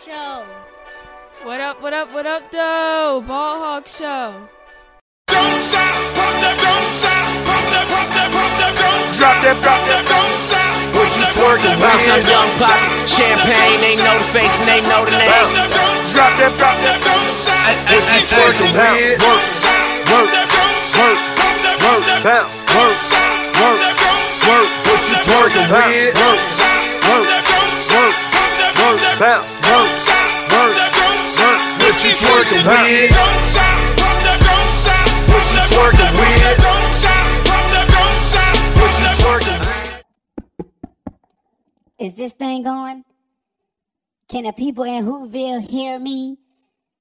Show. What up, what up, what up, though? Ball Hawk Show. Don't stop, pump that, don't stop, pump that, pump that, pump that, don't Drop that, drop that, don't stop. What you twerking Bounce with? on young pop, champagne, they know the face and they know the name. Drop that, drop that, don't stop. What you twerking with? Work, work, work, work, bounce, work, work, work. What you twerking with? Work, work, work, work, bounce, Is this thing going? Can the people in Whoville hear me?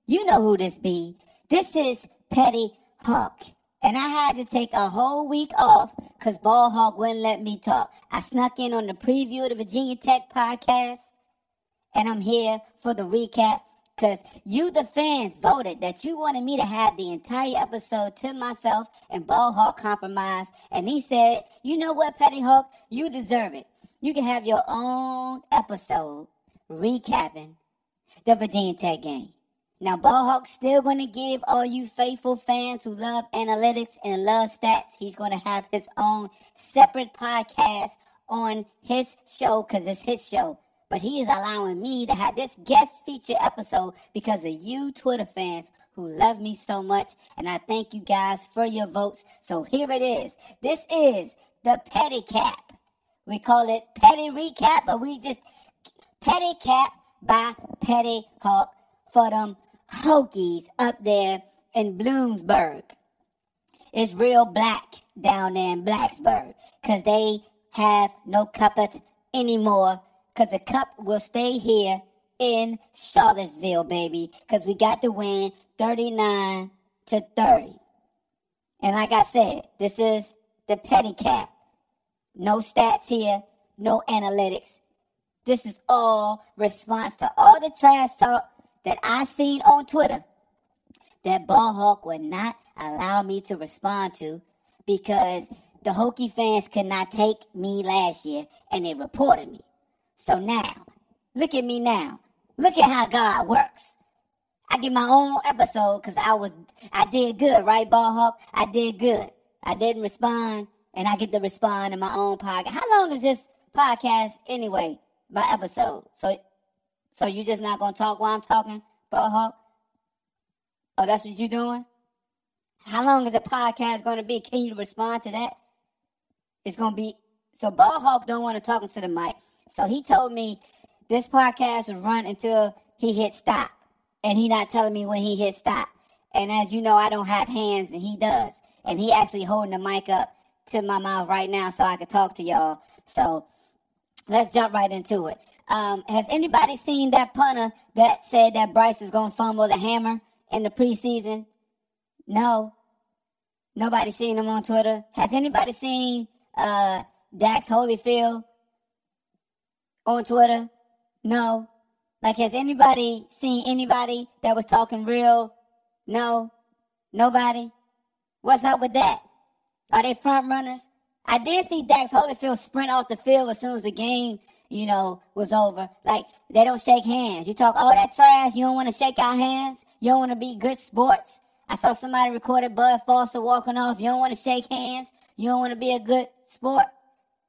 You know who this be. This is Petty Hawk. And I had to take a whole week off because Ball Hawk wouldn't let me talk. I snuck in on the preview of the Virginia Tech podcast. And I'm here for the recap because you, the fans, voted that you wanted me to have the entire episode to myself and Ball Hawk compromised. And he said, you know what, Petty Hawk? You deserve it. You can have your own episode recapping the Virginia Tech game. Now, Ball Hawk's still going to give all you faithful fans who love analytics and love stats, he's going to have his own separate podcast on his show because it's his show. But he is allowing me to have this guest feature episode because of you, Twitter fans, who love me so much. And I thank you guys for your votes. So here it is. This is the Petty Cap. We call it Petty Recap, but we just Petty Cap by Petty Hawk for them Hokies up there in Bloomsburg. It's real black down there in Blacksburg because they have no cuppeth anymore because the cup will stay here in Charlottesville, baby, because we got to win 39 to 30. And like I said, this is the petty cap. No stats here, no analytics. This is all response to all the trash talk that I seen on Twitter that Ball Hawk would not allow me to respond to because the Hokie fans could not take me last year and they reported me. So now, look at me now. Look at how God works. I get my own episode because I was I did good, right, Ball Hawk? I did good. I didn't respond, and I get to respond in my own podcast. How long is this podcast anyway? My episode. So so you just not gonna talk while I'm talking, Ball Hawk? Oh, that's what you doing? How long is the podcast gonna be? Can you respond to that? It's gonna be so Ball Hawk don't want to talk into the mic. So he told me this podcast would run until he hit stop. And he not telling me when he hit stop. And as you know, I don't have hands and he does. And he actually holding the mic up to my mouth right now so I can talk to y'all. So let's jump right into it. Um, has anybody seen that punter that said that Bryce was gonna fumble the hammer in the preseason? No. Nobody seen him on Twitter. Has anybody seen uh, Dax Hollifield on Twitter? No. Like, has anybody seen anybody that was talking real? No. Nobody. What's up with that? Are they front runners? I did see Dax Hollifield sprint off the field as soon as the game, you know, was over. Like, they don't shake hands. You talk oh, all that trash, you don't want to shake our hands. You don't want to be good sports. I saw somebody recorded Bud Foster walking off. You don't want to shake hands. You don't want to be a good sport.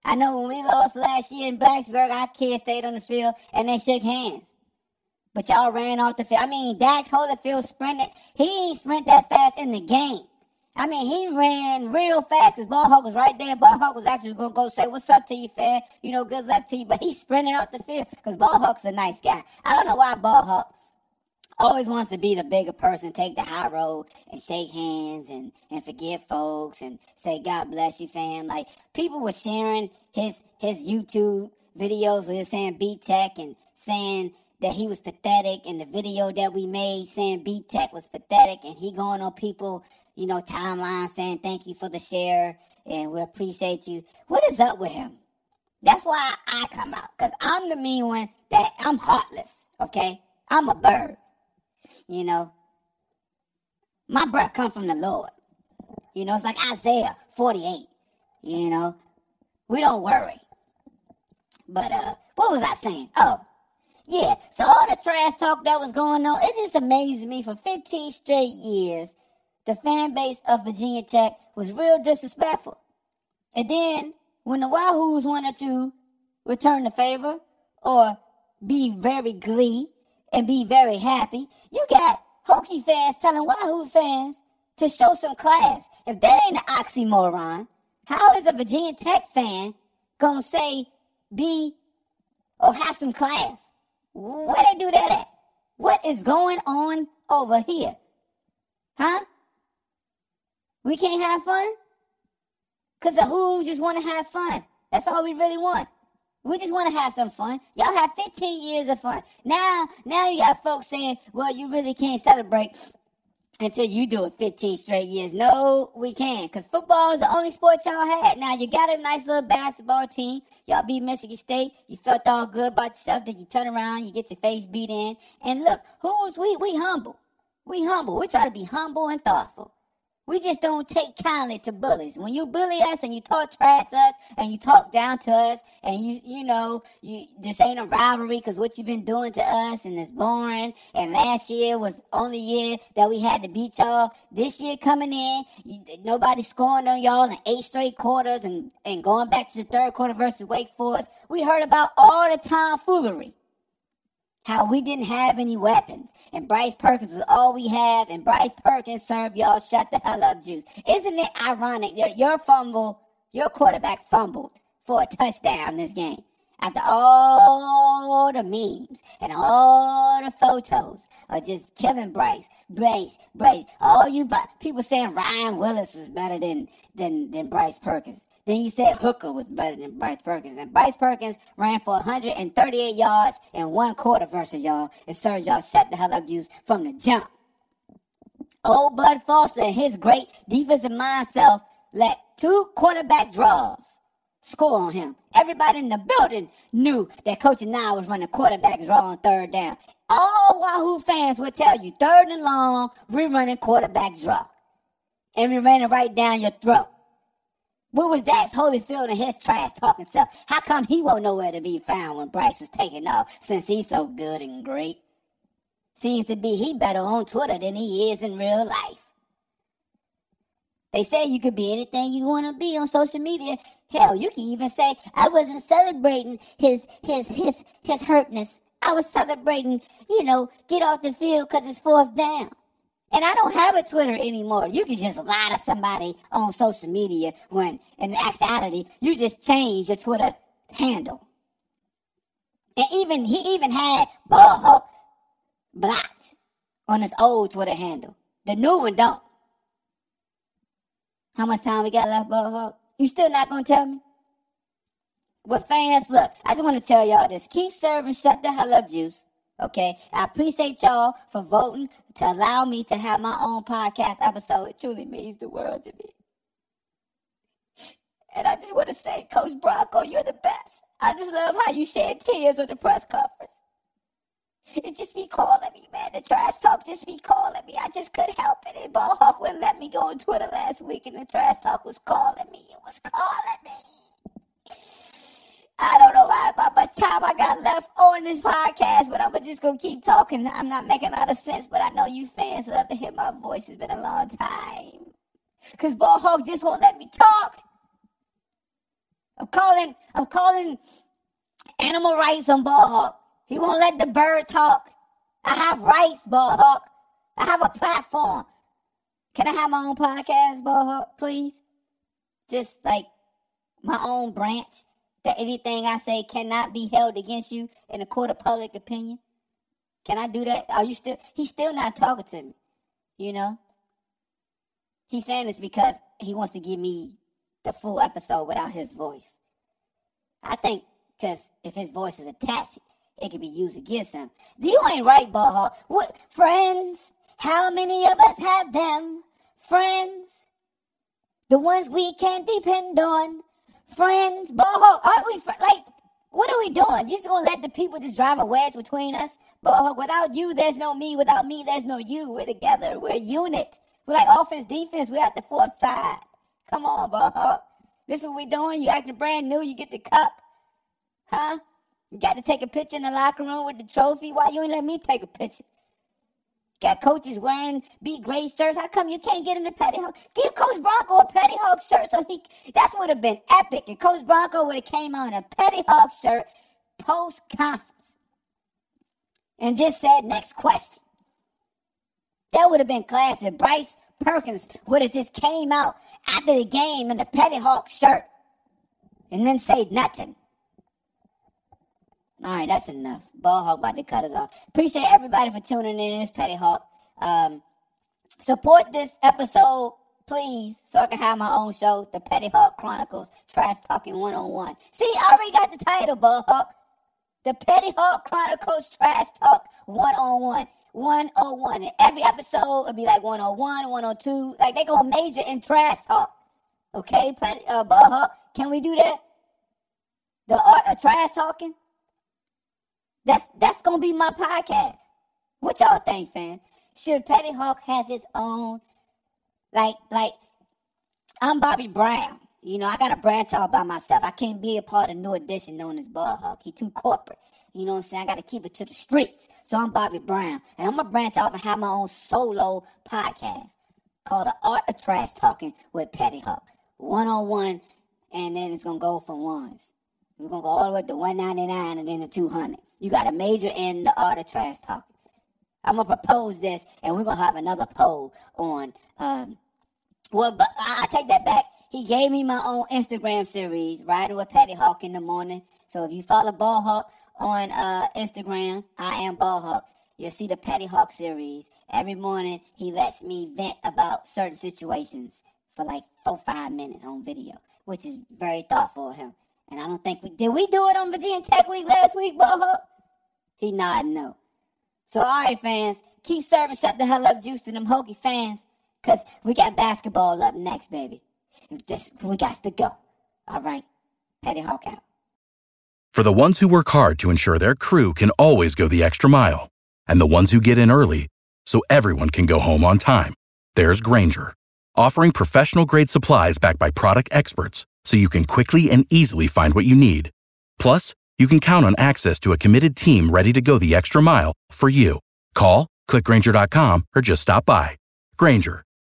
I know when we lost last year in Blacksburg, our kids stayed on the field and they shook hands. But y'all ran off the field. I mean, Dax Hollifield sprinted. He ain't sprint that fast in the game. I mean, he ran real fast because Ball Hawk was right there. Ball Hawk was actually going to go say, What's up to you, fan? You know, good luck to you. But he sprinted out the field because Ball Hawk's a nice guy. I don't know why Ball Hawk always wants to be the bigger person, take the high road and shake hands and, and forgive folks and say, God bless you, fam. Like, people were sharing his, his YouTube videos where he saying B Tech and saying that he was pathetic and the video that we made saying B Tech was pathetic and he going on people, you know, timeline saying thank you for the share and we appreciate you. What is up with him? That's why I come out because I'm the mean one that I'm heartless. Okay, I'm a bird. You know, my breath come from the Lord. You know, it's like Isaiah 48. You know, we don't worry. But uh, what was I saying? Oh, yeah. So all the trash talk that was going on, it just amazed me for 15 straight years. The fan base of Virginia Tech was real disrespectful. And then when the Wahoos wanted to return the favor or be very glee and be very happy, you got Hokie fans telling Wahoo fans to show some class. If that ain't an oxymoron, how is a Virginia Tech fan gonna say be or have some class? Where they do that at? What is going on over here? Huh? We can't have fun? Cause the Who just want to have fun. That's all we really want. We just want to have some fun. Y'all have 15 years of fun. Now, now you got folks saying, well, you really can't celebrate until you do it 15 straight years. No, we can't, because football is the only sport y'all had. Now, you got a nice little basketball team. Y'all beat Michigan State. You felt all good about yourself. Then you turn around, you get your face beat in. And look, who's we? We humble. We humble. We try to be humble and thoughtful. We just don't take kindly to bullies. When you bully us and you talk trash us and you talk down to us and you you know you this ain't a rivalry because what you've been doing to us and it's boring. And last year was only year that we had to beat y'all. This year coming in, you, nobody scoring on y'all in eight straight quarters and and going back to the third quarter versus Wake Forest. We heard about all the tomfoolery how we didn't have any weapons and Bryce Perkins was all we have and Bryce Perkins served y'all shut the hell up juice. Isn't it ironic that your fumble, your quarterback fumbled for a touchdown this game? After all the memes and all the photos of just killing Bryce, Bryce, Bryce, all you people saying Ryan Willis was better than than than Bryce Perkins. Then you said Hooker was better than Bryce Perkins. And Bryce Perkins ran for 138 yards in one quarter versus y'all. And served y'all shut the hell up juice from the jump. Old Bud Foster and his great defensive mind self let two quarterback draws score on him. Everybody in the building knew that Coach Anae was running quarterback draw on third down. All Wahoo fans would tell you third and long, we're running quarterback draw. And we ran it right down your throat. Where was Dax Hollifield and his trash talking self? How come he won't know where to be found when Bryce was taking off since he's so good and great? Seems to be he better on Twitter than he is in real life. They say you could be anything you want to be on social media. Hell, you can even say I wasn't celebrating his his his his hurtness. I was celebrating, you know, get off the field because it's fourth down. And I don't have a Twitter anymore. You can just lie to somebody on social media when, in actuality, you just change your Twitter handle. And even he even had Ball blocked on his old Twitter handle. The new one don't. How much time we got left, Ball You still not gonna tell me? But fans, look, I just want to tell y'all this. Keep serving shut the hell up juice. Okay. I appreciate y'all for voting to allow me to have my own podcast episode. It truly means the world to me. And I just want to say, Coach Bronco, you're the best. I just love how you shed tears on the press conference. It just be calling me, man. The trash talk just be calling me. I just couldn't help it. And Ball Hawk wouldn't let me go on Twitter last week, and the trash talk was calling me. It was calling me. I don't know about much time I got left on this podcast, but I'm just gonna keep talking. I'm not making a lot of sense, but I know you fans love to hear my voice. It's been a long time. Cause Ball Hawk just won't let me talk. I'm calling, I'm calling animal rights on Ball Hawk. He won't let the bird talk. I have rights, Ball Hawk. I have a platform. Can I have my own podcast, Ball Hawk, please? Just like my own branch that anything I say cannot be held against you in a court of public opinion? Can I do that? Are you still? He's still not talking to me. You know. He's saying this because he wants to give me the full episode without his voice. I think because if his voice is attached, it can be used against him. You ain't right, Ball. What friends? How many of us have them? Friends, the ones we can't depend on friends, boho. Aren't we fr- like? What are we doing? You just gonna let the people just drive a wedge between us? Boho, without you, there's no me. Without me, there's no you. We're together. We're a unit. We're like offense, defense. We're at the fourth side. Come on, boho. This is what we're doing. You acting brand new. You get the cup, huh? You got to take a picture in the locker room with the trophy. Why you ain't let me take a picture? Got coaches wearing be great shirts. How come you can't get him the Petty Give Coach Bronco a Petty Shirt so he that's would have been epic. And Coach Bronco would have came on a Petty Hawk shirt post conference and just said next question. That would have been classic. Bryce Perkins would have just came out after the game in a Petty Hawk shirt and then say nothing. All right, that's enough. Ball Hawk about to cut us off. Appreciate everybody for tuning in. It's Petty Hawk. Um, support this episode, please, so I can have my own show, The Petty Hawk Chronicles, Trash Talking One on One. See, I already got the title, Ball Hawk. The Petty Hawk Chronicles Trash Talk One on One. 101. And every episode would be like 101, 102. Like they go major in trash talk. Okay, Petty, uh, Ball Hawk. Can we do that? The art of trash talking? That's that's gonna be my podcast. What y'all think, fam? Should Petty Hawk have his own? Like like I'm Bobby Brown. You know, I got a branch all by myself. I can't be a part of New Edition known as Ball Hawk. He too corporate. You know what I'm saying? I got to keep it to the streets. So I'm Bobby Brown. And I'm going to branch off and have my own solo podcast called The Art of Trash Talking with Petty Hawk. One on one, and then it's going to go from ones. We're going to go all the way to 199 and then to 200. You got to major in the art of trash talking. I'm going to propose this, and we're going to have another poll on. Um, well, but I, take that back. He gave me my own Instagram series, Riding with Petty Hawk in the morning. So if you follow Ball Hawk on uh, Instagram, I am Ball Hawk. You'll see the Petty Hawk series. Every morning, he lets me vent about certain situations for like four, five minutes on video, which is very thoughtful of him. And I don't think we did. We do it on Virginia Tech Week last week, Ball Hawk? He nodded no. So, all right, fans, keep serving shut the hell up juice to them Hokie fans, because we got basketball up next, baby. This, we got to go. All right, Petty Hawk out. For the ones who work hard to ensure their crew can always go the extra mile, and the ones who get in early so everyone can go home on time, there's Grainger, offering professional grade supplies backed by product experts so you can quickly and easily find what you need. Plus, you can count on access to a committed team ready to go the extra mile for you. Call, clickgrainger.com, or just stop by. Grainger,